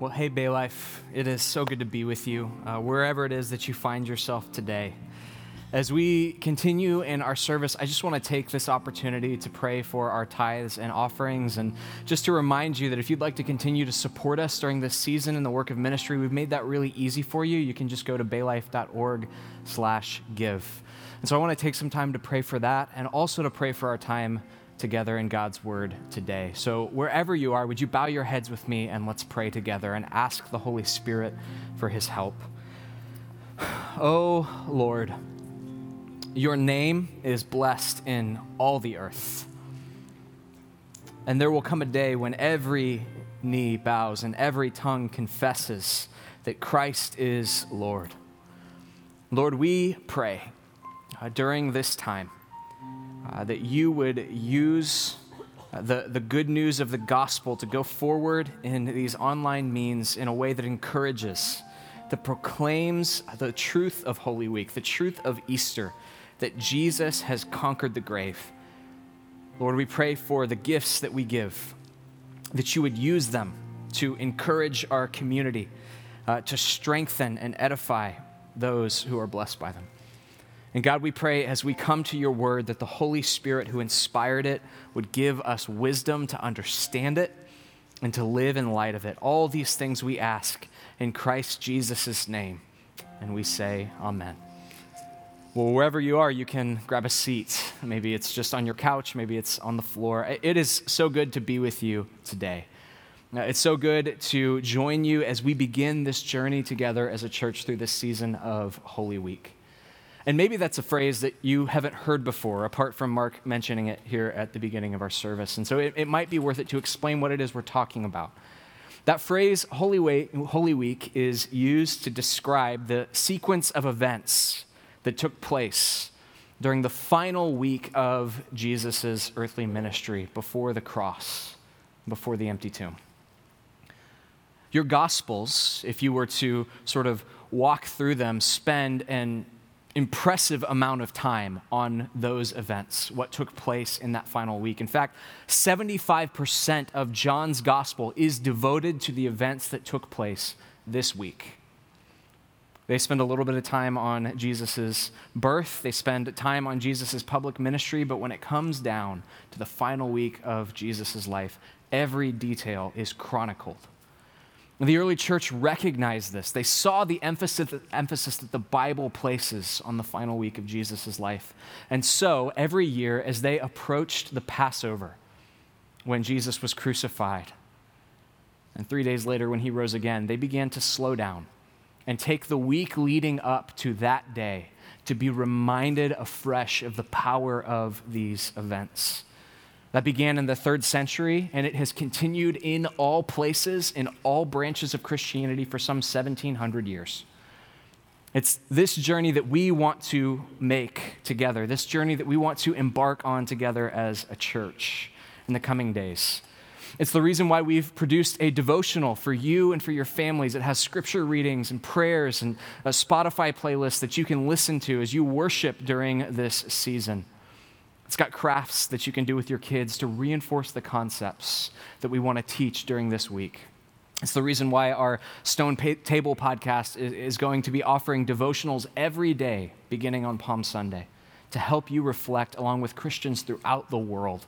Well, hey, Bay Life, it is so good to be with you, uh, wherever it is that you find yourself today. As we continue in our service, I just want to take this opportunity to pray for our tithes and offerings and just to remind you that if you'd like to continue to support us during this season in the work of ministry, we've made that really easy for you. You can just go to baylife.org slash give. And so I want to take some time to pray for that and also to pray for our time together in God's word today. So, wherever you are, would you bow your heads with me and let's pray together and ask the Holy Spirit for his help? Oh, Lord, your name is blessed in all the earth. And there will come a day when every knee bows and every tongue confesses that Christ is Lord. Lord, we pray uh, during this time uh, that you would use uh, the, the good news of the gospel to go forward in these online means in a way that encourages, that proclaims the truth of Holy Week, the truth of Easter, that Jesus has conquered the grave. Lord, we pray for the gifts that we give, that you would use them to encourage our community, uh, to strengthen and edify those who are blessed by them. And God, we pray as we come to your word that the Holy Spirit who inspired it would give us wisdom to understand it and to live in light of it. All these things we ask in Christ Jesus' name. And we say, Amen. Well, wherever you are, you can grab a seat. Maybe it's just on your couch, maybe it's on the floor. It is so good to be with you today. It's so good to join you as we begin this journey together as a church through this season of Holy Week. And maybe that's a phrase that you haven't heard before, apart from Mark mentioning it here at the beginning of our service. And so it, it might be worth it to explain what it is we're talking about. That phrase, Holy Week, Holy Week, is used to describe the sequence of events that took place during the final week of Jesus' earthly ministry before the cross, before the empty tomb. Your Gospels, if you were to sort of walk through them, spend an impressive amount of time on those events, what took place in that final week. In fact, 75% of John's gospel is devoted to the events that took place this week. They spend a little bit of time on Jesus' birth, they spend time on Jesus' public ministry, but when it comes down to the final week of Jesus' life, every detail is chronicled. The early church recognized this. They saw the emphasis, emphasis that the Bible places on the final week of Jesus' life. And so, every year, as they approached the Passover, when Jesus was crucified, and three days later, when he rose again, they began to slow down and take the week leading up to that day to be reminded afresh of the power of these events. That began in the third century, and it has continued in all places, in all branches of Christianity for some 1700 years. It's this journey that we want to make together, this journey that we want to embark on together as a church in the coming days. It's the reason why we've produced a devotional for you and for your families. It has scripture readings and prayers and a Spotify playlist that you can listen to as you worship during this season. It's got crafts that you can do with your kids to reinforce the concepts that we want to teach during this week. It's the reason why our Stone Table podcast is going to be offering devotionals every day beginning on Palm Sunday to help you reflect, along with Christians throughout the world,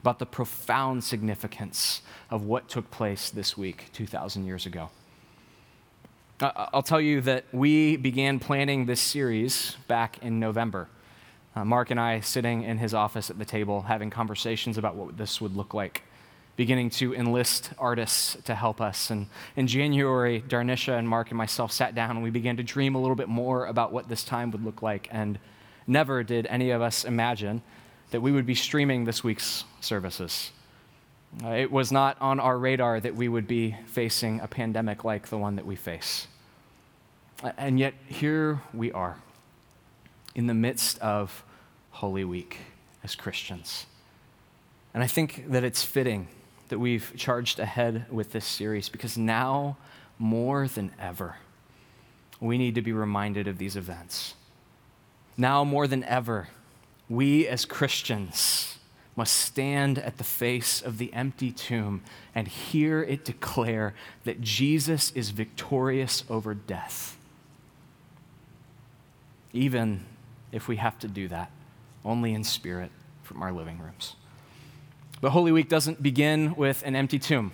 about the profound significance of what took place this week 2,000 years ago. I'll tell you that we began planning this series back in November. Uh, Mark and I sitting in his office at the table having conversations about what this would look like, beginning to enlist artists to help us. And in January, Darnisha and Mark and myself sat down and we began to dream a little bit more about what this time would look like. And never did any of us imagine that we would be streaming this week's services. Uh, it was not on our radar that we would be facing a pandemic like the one that we face. And yet, here we are in the midst of Holy Week as Christians. And I think that it's fitting that we've charged ahead with this series because now, more than ever, we need to be reminded of these events. Now, more than ever, we as Christians must stand at the face of the empty tomb and hear it declare that Jesus is victorious over death. Even if we have to do that only in spirit from our living rooms. But Holy Week doesn't begin with an empty tomb.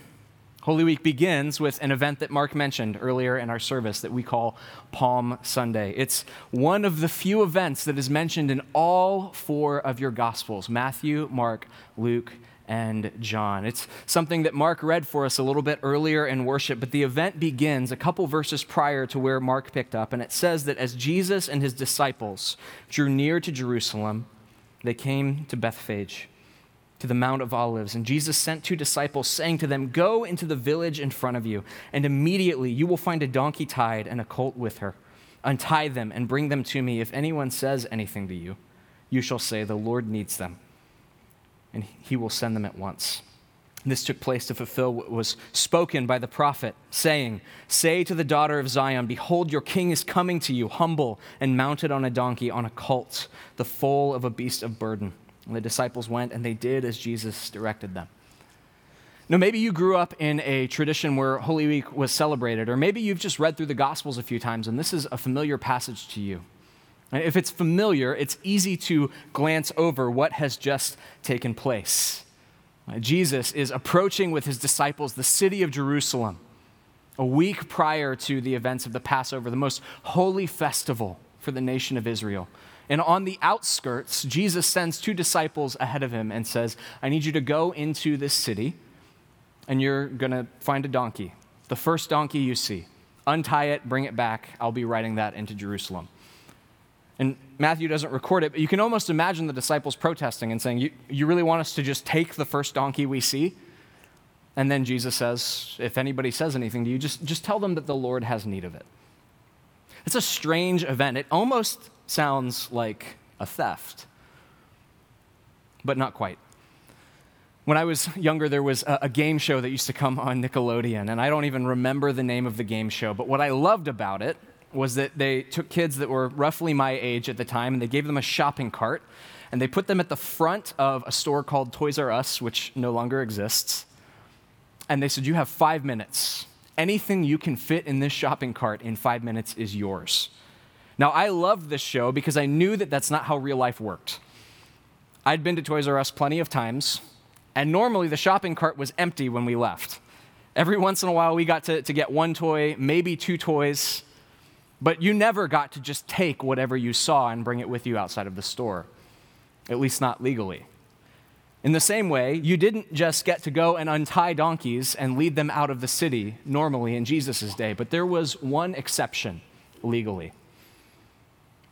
Holy Week begins with an event that Mark mentioned earlier in our service that we call Palm Sunday. It's one of the few events that is mentioned in all four of your Gospels Matthew, Mark, Luke, and John. It's something that Mark read for us a little bit earlier in worship, but the event begins a couple verses prior to where Mark picked up, and it says that as Jesus and his disciples drew near to Jerusalem, they came to Bethphage to the Mount of Olives. And Jesus sent two disciples, saying to them, Go into the village in front of you, and immediately you will find a donkey tied and a colt with her. Untie them and bring them to me. If anyone says anything to you, you shall say, The Lord needs them, and he will send them at once. This took place to fulfill what was spoken by the prophet, saying, Say to the daughter of Zion, Behold, your king is coming to you, humble and mounted on a donkey, on a colt, the foal of a beast of burden. And the disciples went and they did as Jesus directed them. Now, maybe you grew up in a tradition where Holy Week was celebrated, or maybe you've just read through the Gospels a few times and this is a familiar passage to you. If it's familiar, it's easy to glance over what has just taken place. Jesus is approaching with his disciples the city of Jerusalem a week prior to the events of the Passover, the most holy festival for the nation of Israel. And on the outskirts, Jesus sends two disciples ahead of him and says, I need you to go into this city and you're going to find a donkey, the first donkey you see. Untie it, bring it back. I'll be riding that into Jerusalem. And Matthew doesn't record it, but you can almost imagine the disciples protesting and saying, You, you really want us to just take the first donkey we see? And then Jesus says, If anybody says anything to you, just, just tell them that the Lord has need of it. It's a strange event. It almost sounds like a theft, but not quite. When I was younger, there was a, a, game show that used to come on Nickelodeon, and I don't even remember the name of the game show, but what I loved about it was that they took kids that were roughly my age at the time and they gave them a shopping cart and they put them at the front of a store called Toys R Us, which no longer exists. And they said, You have five minutes. Anything you can fit in this shopping cart in five minutes is yours. Now, I loved this show because I knew that that's not how real life worked. I'd been to Toys R Us plenty of times, and normally the shopping cart was empty when we left. Every once in a while, we got to, to get one toy, maybe two toys, but you never got to just take whatever you saw and bring it with you outside of the store, at least not legally. In the same way, you didn't just get to go and untie donkeys and lead them out of the city normally in Jesus' day, but there was one exception legally.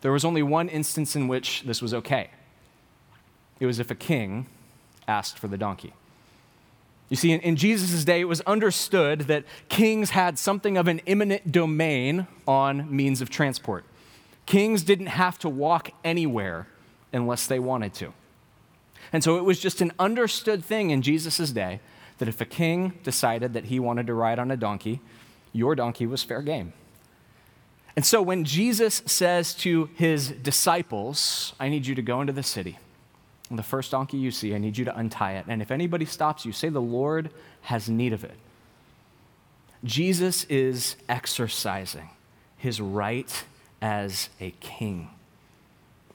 There was only one instance in which this was okay. It was if a king asked for the donkey. You see, in, in Jesus' day, it was understood that kings had something of an eminent domain on means of transport. Kings didn't have to walk anywhere unless they wanted to. And so it was just an understood thing in Jesus' day that if a king decided that he wanted to ride on a donkey, your donkey was fair game. And so when Jesus says to his disciples, I need you to go into the city, the first donkey you see, I need you to untie it. And if anybody stops you, say, The Lord has need of it. Jesus is exercising his right as a king.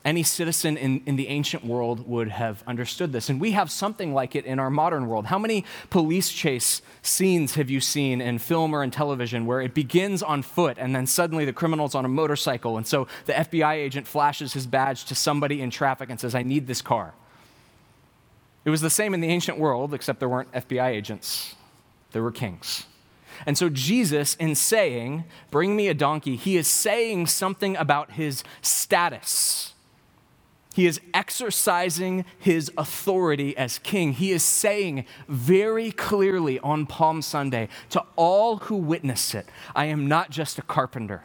Any citizen in, in the ancient world would have understood this. And we have something like it in our modern world. How many police chase scenes have you seen in film or in television where it begins on foot and then suddenly the criminal's on a motorcycle? And so the FBI agent flashes his badge to somebody in traffic and says, I need this car. It was the same in the ancient world, except there weren't FBI agents, there were kings. And so, Jesus, in saying, Bring me a donkey, he is saying something about his status. He is exercising his authority as king. He is saying very clearly on Palm Sunday to all who witness it I am not just a carpenter,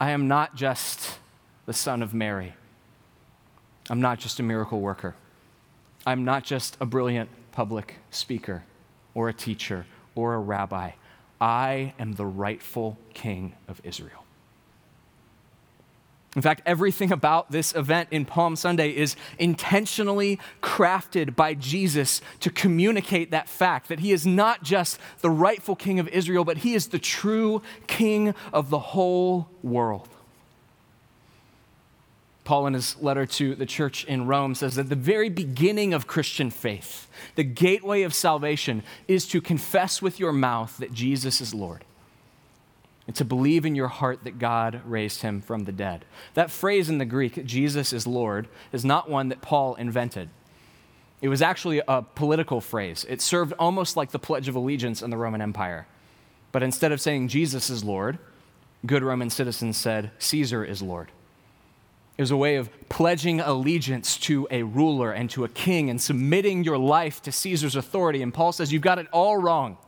I am not just the son of Mary, I'm not just a miracle worker, I'm not just a brilliant public speaker or a teacher or a rabbi. I am the rightful king of Israel. In fact, everything about this event in Palm Sunday is intentionally crafted by Jesus to communicate that fact that he is not just the rightful king of Israel, but he is the true king of the whole world. Paul, in his letter to the church in Rome, says that the very beginning of Christian faith, the gateway of salvation, is to confess with your mouth that Jesus is Lord and to believe in your heart that God raised him from the dead. That phrase in the Greek, Jesus is Lord, is not one that Paul invented. It was actually a political phrase. It served almost like the Pledge of Allegiance in the Roman Empire. But instead of saying Jesus is Lord, good Roman citizens said Caesar is Lord. It was a way of pledging allegiance to a ruler and to a king and submitting your life to Caesar's authority. And Paul says, You've got it all wrong.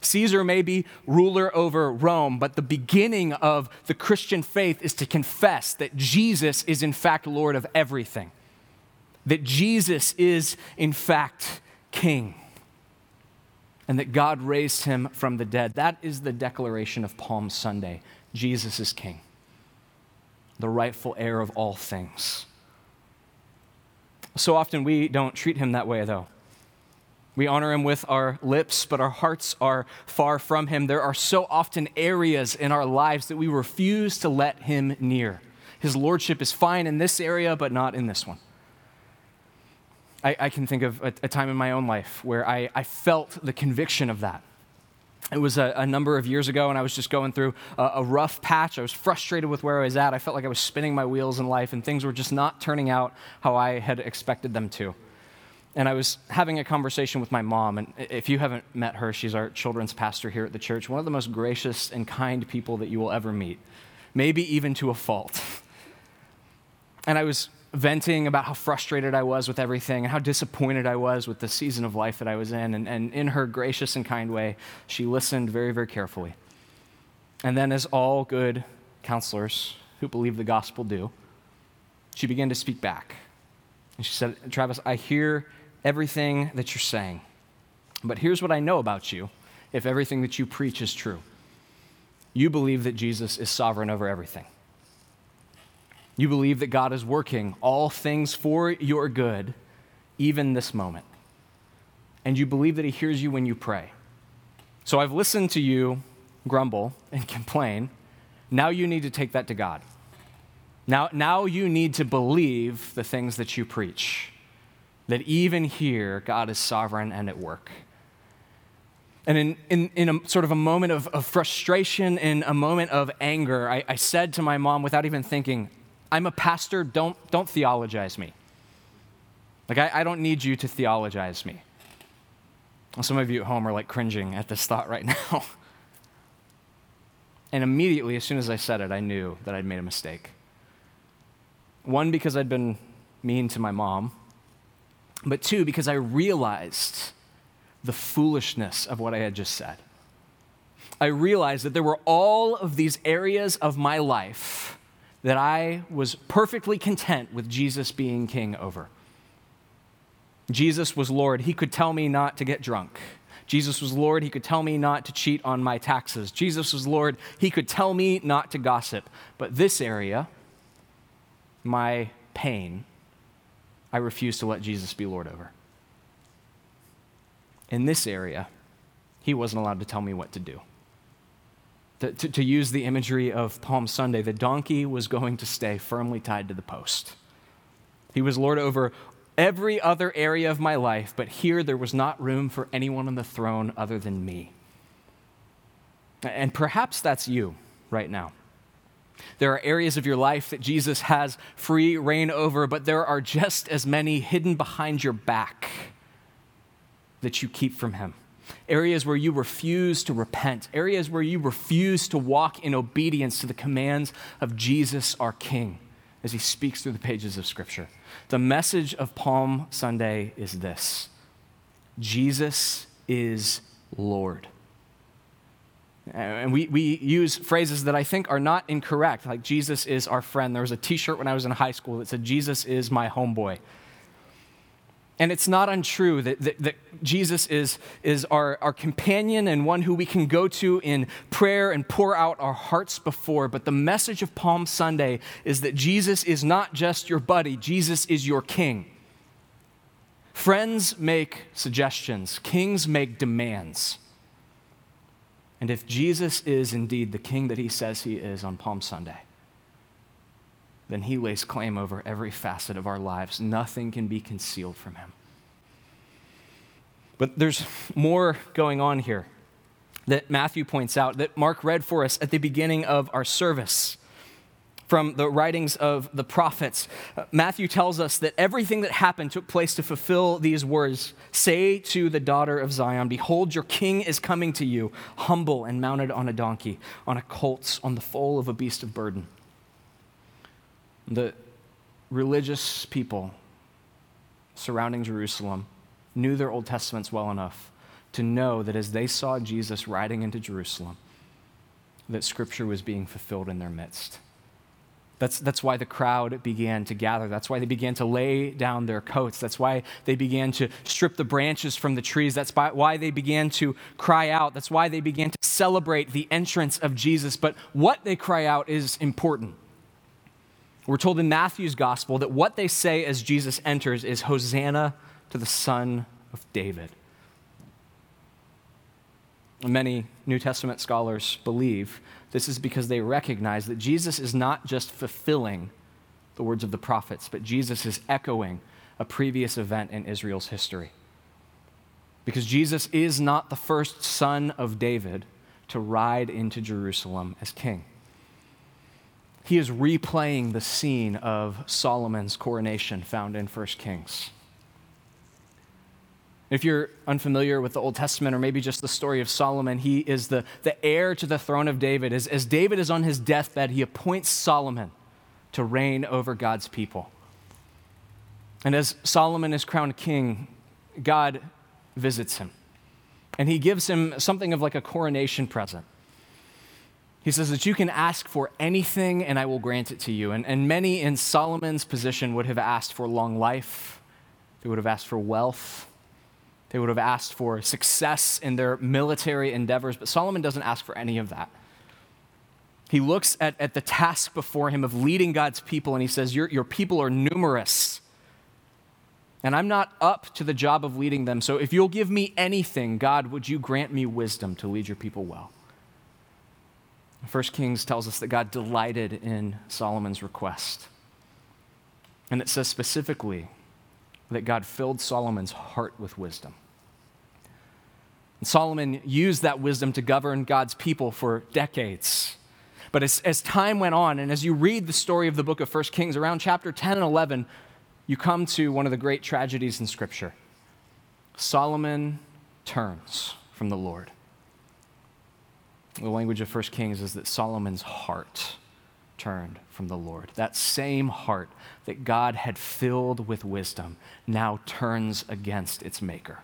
Caesar may be ruler over Rome, but the beginning of the Christian faith is to confess that Jesus is, in fact, Lord of everything, that Jesus is, in fact, King, and that God raised him from the dead. That is the declaration of Palm Sunday Jesus is King, the rightful heir of all things. So often we don't treat him that way, though. We honor him with our lips, but our hearts are far from him. There are so often areas in our lives that we refuse to let him near. His lordship is fine in this area, but not in this one. I, I can think of a, a, time in my own life where I, I felt the conviction of that. It was a, a, number of years ago, and I was just going through a, a, rough patch. I was frustrated with where I was at. I felt like I was spinning my wheels in life, and things were just not turning out how I had expected them to and I was having a conversation with my mom. And if you haven't met her, she's our children's pastor here at the church, one of the most gracious and kind people that you will ever meet, maybe even to a fault. And I was venting about how frustrated I was with everything and how disappointed I was with the season of life that I was in. And, and in her gracious and kind way, she listened very, very carefully. And then, as all good counselors who believe the gospel do, she began to speak back. And she said, Travis, I hear everything that you're saying. But here's what I know about you if everything that you preach is true you believe that Jesus is sovereign over everything. You believe that God is working all things for your good, even this moment. And you believe that He hears you when you pray. So I've listened to you grumble and complain. Now you need to take that to God. Now, now you need to believe the things that you preach that even here, God is sovereign and at work. And in, in, in a sort of a moment of, of frustration, in a moment of anger, I, I said to my mom without even thinking, I'm a pastor, don't, don't theologize me. Like, I, I don't need you to theologize me. some of you at home are like cringing at this thought right now. and immediately, as soon as I said it, I knew that I'd made a mistake. One, because I'd been mean to my mom, but two, because I realized the foolishness of what I had just said. I realized that there were all of these areas of my life that I was perfectly content with Jesus being king over. Jesus was Lord. He could tell me not to get drunk. Jesus was Lord. He could tell me not to cheat on my taxes. Jesus was Lord. He could tell me not to gossip. But this area, my pain, I refuse to let Jesus be Lord over. In this area, he wasn't allowed to tell me what to do. To, to, to, use the imagery of Palm Sunday, the donkey was going to stay firmly tied to the post. He was Lord over every other area of my life, but here there was not room for anyone on the throne other than me. And perhaps that's you right now. There are areas of your life that Jesus has free reign over, but there are just as many hidden behind your back that you keep from Him. Areas where you refuse to repent, areas where you refuse to walk in obedience to the commands of Jesus, our King, as He speaks through the pages of Scripture. The message of Palm Sunday is this Jesus is Lord. And we, we use phrases that I think are not incorrect, like Jesus is our friend. There was a t shirt when I was in high school that said, Jesus is my homeboy. And it's not untrue that, that, that, Jesus is, is our, our companion and one who we can go to in prayer and pour out our hearts before. But the message of Palm Sunday is that Jesus is not just your buddy, Jesus is your king. Friends make suggestions, kings make demands. And if Jesus is indeed the king that he says he is on Palm Sunday, then he lays claim over every facet of our lives. Nothing can be concealed from him. But there's more going on here that Matthew points out that Mark read for us at the beginning of our service from the writings of the prophets. Uh, Matthew tells us that everything that happened took place to fulfill these words Say to the daughter of Zion, Behold, your king is coming to you, humble and mounted on a donkey, on a colt, on the foal of a beast of burden. The religious people surrounding Jerusalem knew their Old Testaments well enough to know that as they saw Jesus riding into Jerusalem, that Scripture was being fulfilled in their midst. That's, that's why the crowd began to gather. That's why they began to lay down their coats. That's why they began to strip the branches from the trees. That's why they began to cry out. That's why they began to celebrate the entrance of Jesus. But what they cry out is important. We're told in Matthew's gospel that what they say as Jesus enters is Hosanna to the Son of David. Many New Testament scholars believe this is because they recognize that Jesus is not just fulfilling the words of the prophets, but Jesus is echoing a previous event in Israel's history. Because Jesus is not the first son of David to ride into Jerusalem as king. He is replaying the scene of Solomon's coronation found in 1 Kings. If you're unfamiliar with the Old Testament or maybe just the story of Solomon, he is the, the heir to the throne of David. As, as David is on his deathbed, he appoints Solomon to reign over God's people. And as Solomon is crowned king, God visits him. And he gives him something of like a coronation present. He says that you can ask for anything and I will grant it to you. And, and many in Solomon's position would have asked for long life, they would have asked for wealth, they would have asked for success in their military endeavors, but Solomon doesn't ask for any of that. He looks at, at the task before him of leading God's people and he says, Your, your people are numerous. And I'm not up to the job of leading them. So if you'll give me anything, God, would you grant me wisdom to lead your people well? First Kings tells us that God delighted in Solomon's request. And it says specifically that God filled Solomon's heart with wisdom. And Solomon used that wisdom to govern God's people for decades. But as, as time went on, and as you read the story of the book of 1 Kings, around chapter 10 and 11, you come to one of the great tragedies in Scripture. Solomon turns from the Lord. The language of 1 Kings is that Solomon's heart turned from the Lord. That same heart that God had filled with wisdom now turns against its maker.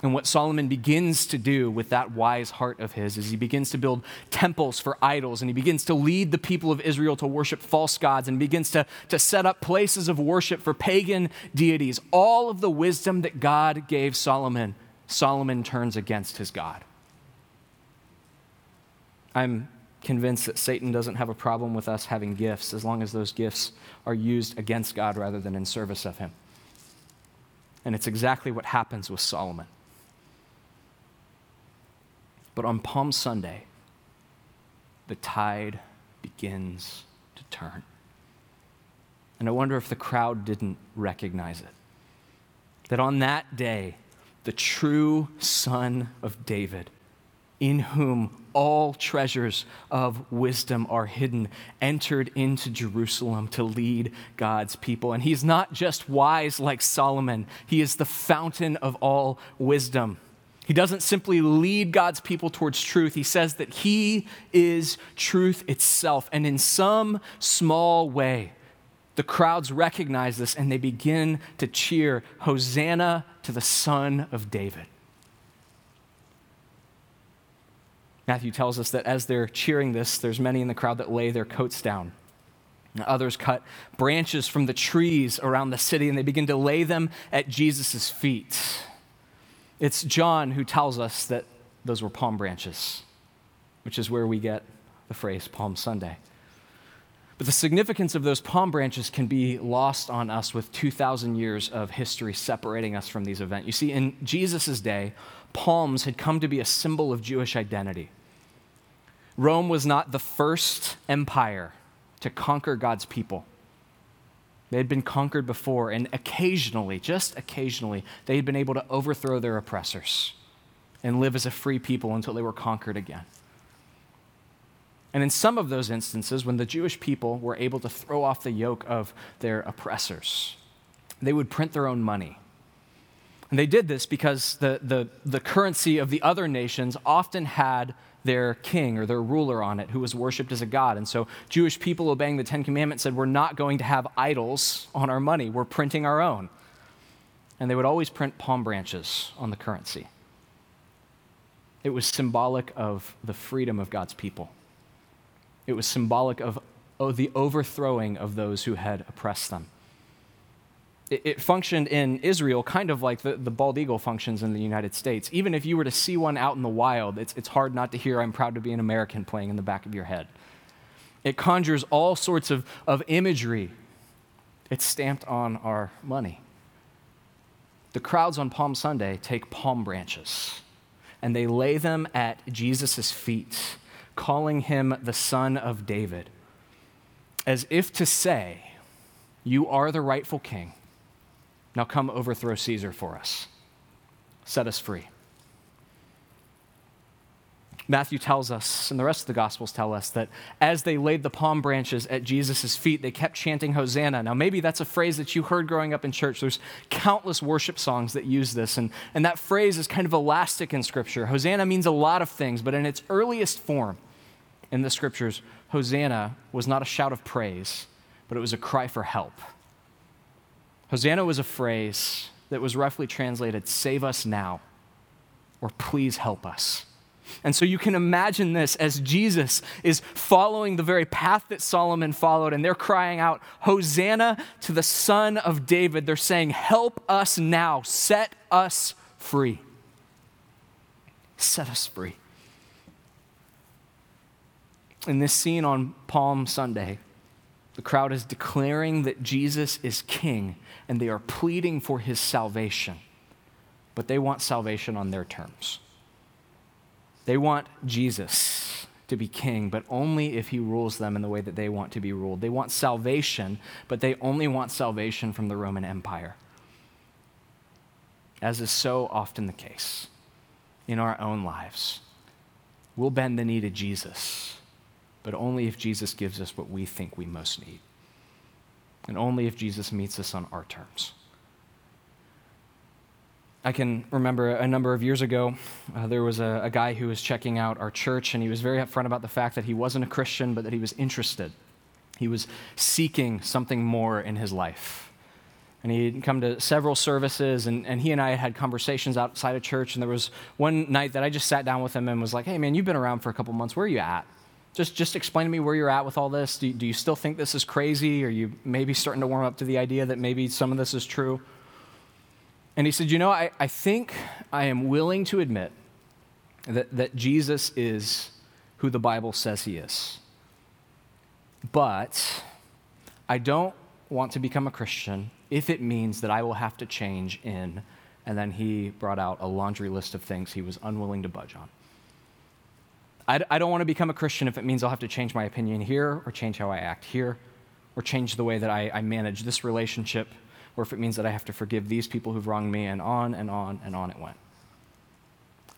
And what Solomon begins to do with that wise heart of his is he begins to build temples for idols and he begins to lead the people of Israel to worship false gods and begins to, to set up places of worship for pagan deities. All of the wisdom that God gave Solomon, Solomon turns against his God. I'm convinced that Satan doesn't have a problem with us having gifts as long as those gifts are used against God rather than in service of Him. And it's exactly what happens with Solomon. But on Palm Sunday, the tide begins to turn. And I wonder if the crowd didn't recognize it. That on that day, the true son of David in whom all treasures of wisdom are hidden, entered into Jerusalem to lead God's people. And he's not just wise like Solomon, he is the fountain of all wisdom. He doesn't simply lead God's people towards truth. He says that He is truth itself. And in some small way, the crowds recognize this and they begin to cheer, Hosanna to the Son of David. Matthew tells us that as they're cheering this, there's many in the crowd that lay their coats down. Others cut branches from the trees around the city and they begin to lay them at Jesus' feet. It's John who tells us that those were palm branches, which is where we get the phrase Palm Sunday. But the significance of those palm branches can be lost on us with 2,000 years of history separating us from these events. You see, in Jesus' day, palms had come to be a symbol of Jewish identity. Rome was not the first empire to conquer God's people. They had been conquered before, and occasionally, just occasionally, they had been able to overthrow their oppressors and live as a free people until they were conquered again. And in some of those instances, when the Jewish people were able to throw off the yoke of their oppressors, they would print their own money. And they did this because the, the, the currency of the other nations often had their king or their ruler on it who was worshiped as a god. And so Jewish people obeying the Ten Commandments said, We're not going to have idols on our money, we're printing our own. And they would always print palm branches on the currency. It was symbolic of the freedom of God's people. It was symbolic of oh, the overthrowing of those who had oppressed them. It, it functioned in Israel kind of like the, the bald eagle functions in the United States. Even if you were to see one out in the wild, it's, it's hard not to hear, I'm proud to be an American playing in the back of your head. It conjures all sorts of, of imagery. It's stamped on our money. The crowds on Palm Sunday take palm branches and they lay them at Jesus' feet calling him the son of David, as if to say, You are the rightful king. Now come overthrow Caesar for us. Set us free. Matthew tells us, and the rest of the Gospels tell us, that as they laid the palm branches at Jesus' feet, they kept chanting Hosanna. Now, maybe that's a phrase that you heard growing up in church. There's countless worship songs that use this, and, and that phrase is kind of elastic in Scripture. Hosanna means a lot of things, but in its earliest form, in the scriptures, Hosanna was not a shout of praise, but it was a cry for help. Hosanna was a phrase that was roughly translated, save us now, or please help us. And so you can imagine this as Jesus is following the very path that Solomon followed, and they're crying out, Hosanna to the Son of David. They're saying, Help us now, set us free. Set us free in this scene on Palm Sunday, the crowd is declaring that Jesus is king and they are pleading for his salvation. But they want salvation on their terms. They want Jesus to be king, but only if he rules them in the way that they want to be ruled. They want salvation, but they only want salvation from the Roman Empire. As is so often the case in our own lives, we'll bend the knee to Jesus but only if Jesus gives us what we think we most need. And only if Jesus meets us on our terms. I can remember a number of years ago, uh, there was a, a guy who was checking out our church, and he was very upfront about the fact that he wasn't a Christian, but that he was interested. He was seeking something more in his life. And he'd come to several services, and, and he and I had conversations outside of church. And there was one night that I just sat down with him and was like, hey, man, you've been around for a couple months. Where are you at? Just, just explain to me where you're at with all this. Do, do you still think this is crazy? Are you maybe starting to warm up to the idea that maybe some of this is true? And he said, You know, I, I think I am willing to admit that, that Jesus is who the Bible says he is. But I don't want to become a Christian if it means that I will have to change in. And then he brought out a laundry list of things he was unwilling to budge on. I, I don't want to become a Christian if it means I'll have to change my opinion here, or change how I act here, or change the way that I, I manage this relationship, or if it means that I have to forgive these people who've wronged me, and on and on and on it went.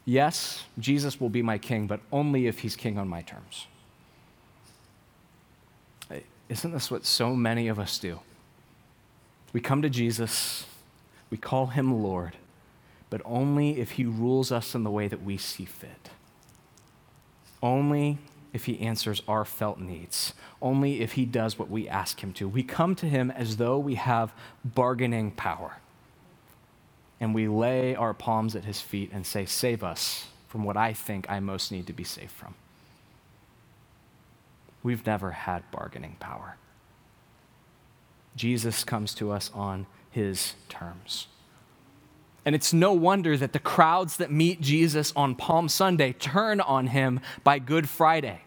Yes, Jesus will be my king, but only if he's king on my terms. Eh, isn't this what so many of us do? We come to Jesus, we call him Lord, but only if he rules us in the way that we see fit only if he answers our felt needs, only if he does what we ask him to. We come to him as though we have bargaining power. And we lay our palms at his feet and say, Save us from what I think I most need to be saved from. We've never had bargaining power. Jesus comes to us on his terms. And it's no wonder that the crowds that meet Jesus on Palm Sunday turn on him by Good Friday.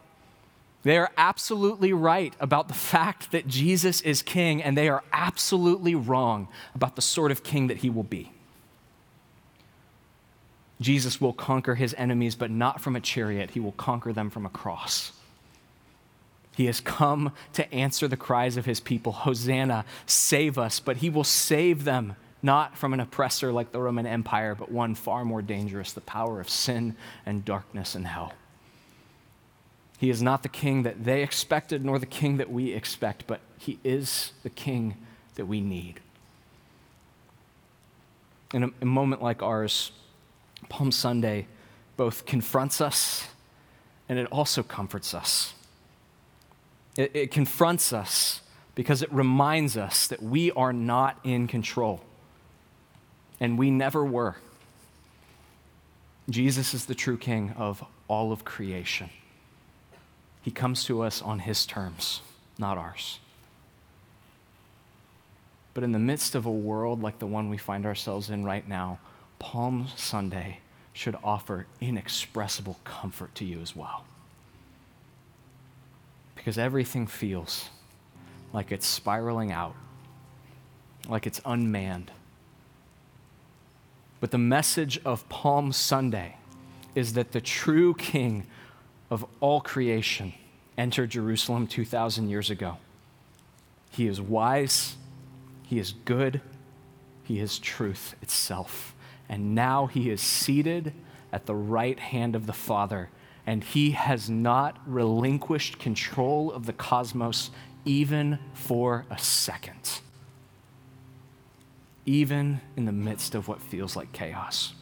They are absolutely right about the fact that Jesus is king, and they are absolutely wrong about the sort of king that he will be. Jesus will conquer his enemies, but not from a chariot. He will conquer them from a cross. He has come to answer the cries of his people Hosanna, save us, but he will save them not from an oppressor like the Roman Empire, but one far more dangerous the power of sin and darkness and hell. He is not the king that they expected, nor the king that we expect, but he is the king that we need. In a, a moment like ours, Palm Sunday both confronts us and it also comforts us. It, it confronts us because it reminds us that we are not in control and we never were. Jesus is the true king of all of creation. He comes to us on his terms, not ours. But in the midst of a world like the one we find ourselves in right now, Palm Sunday should offer inexpressible comfort to you as well. Because everything feels like it's spiraling out, like it's unmanned but the message of Palm Sunday is that the true king of all creation entered Jerusalem 2,000 years ago. He is wise, he is good, he is truth itself. And now he is seated at the right hand of the Father, and he has not relinquished control of the cosmos even for a second even in the midst of what feels like chaos.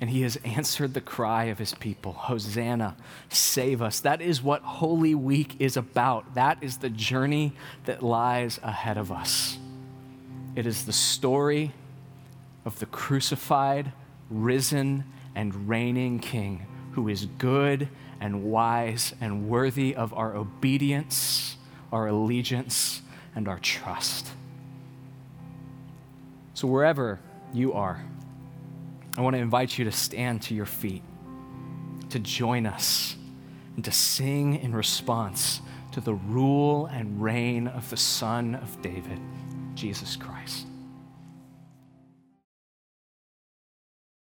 And he has answered the cry of his people Hosanna, save us. That is what Holy Week is about. That is the journey that lies ahead of us. It is the story of the crucified, risen, and reigning King who is good and wise and worthy of our obedience, our allegiance, and our trust. So, wherever you are, I want to invite you to stand to your feet, to join us, and to sing in response to the rule and reign of the Son of David, Jesus Christ.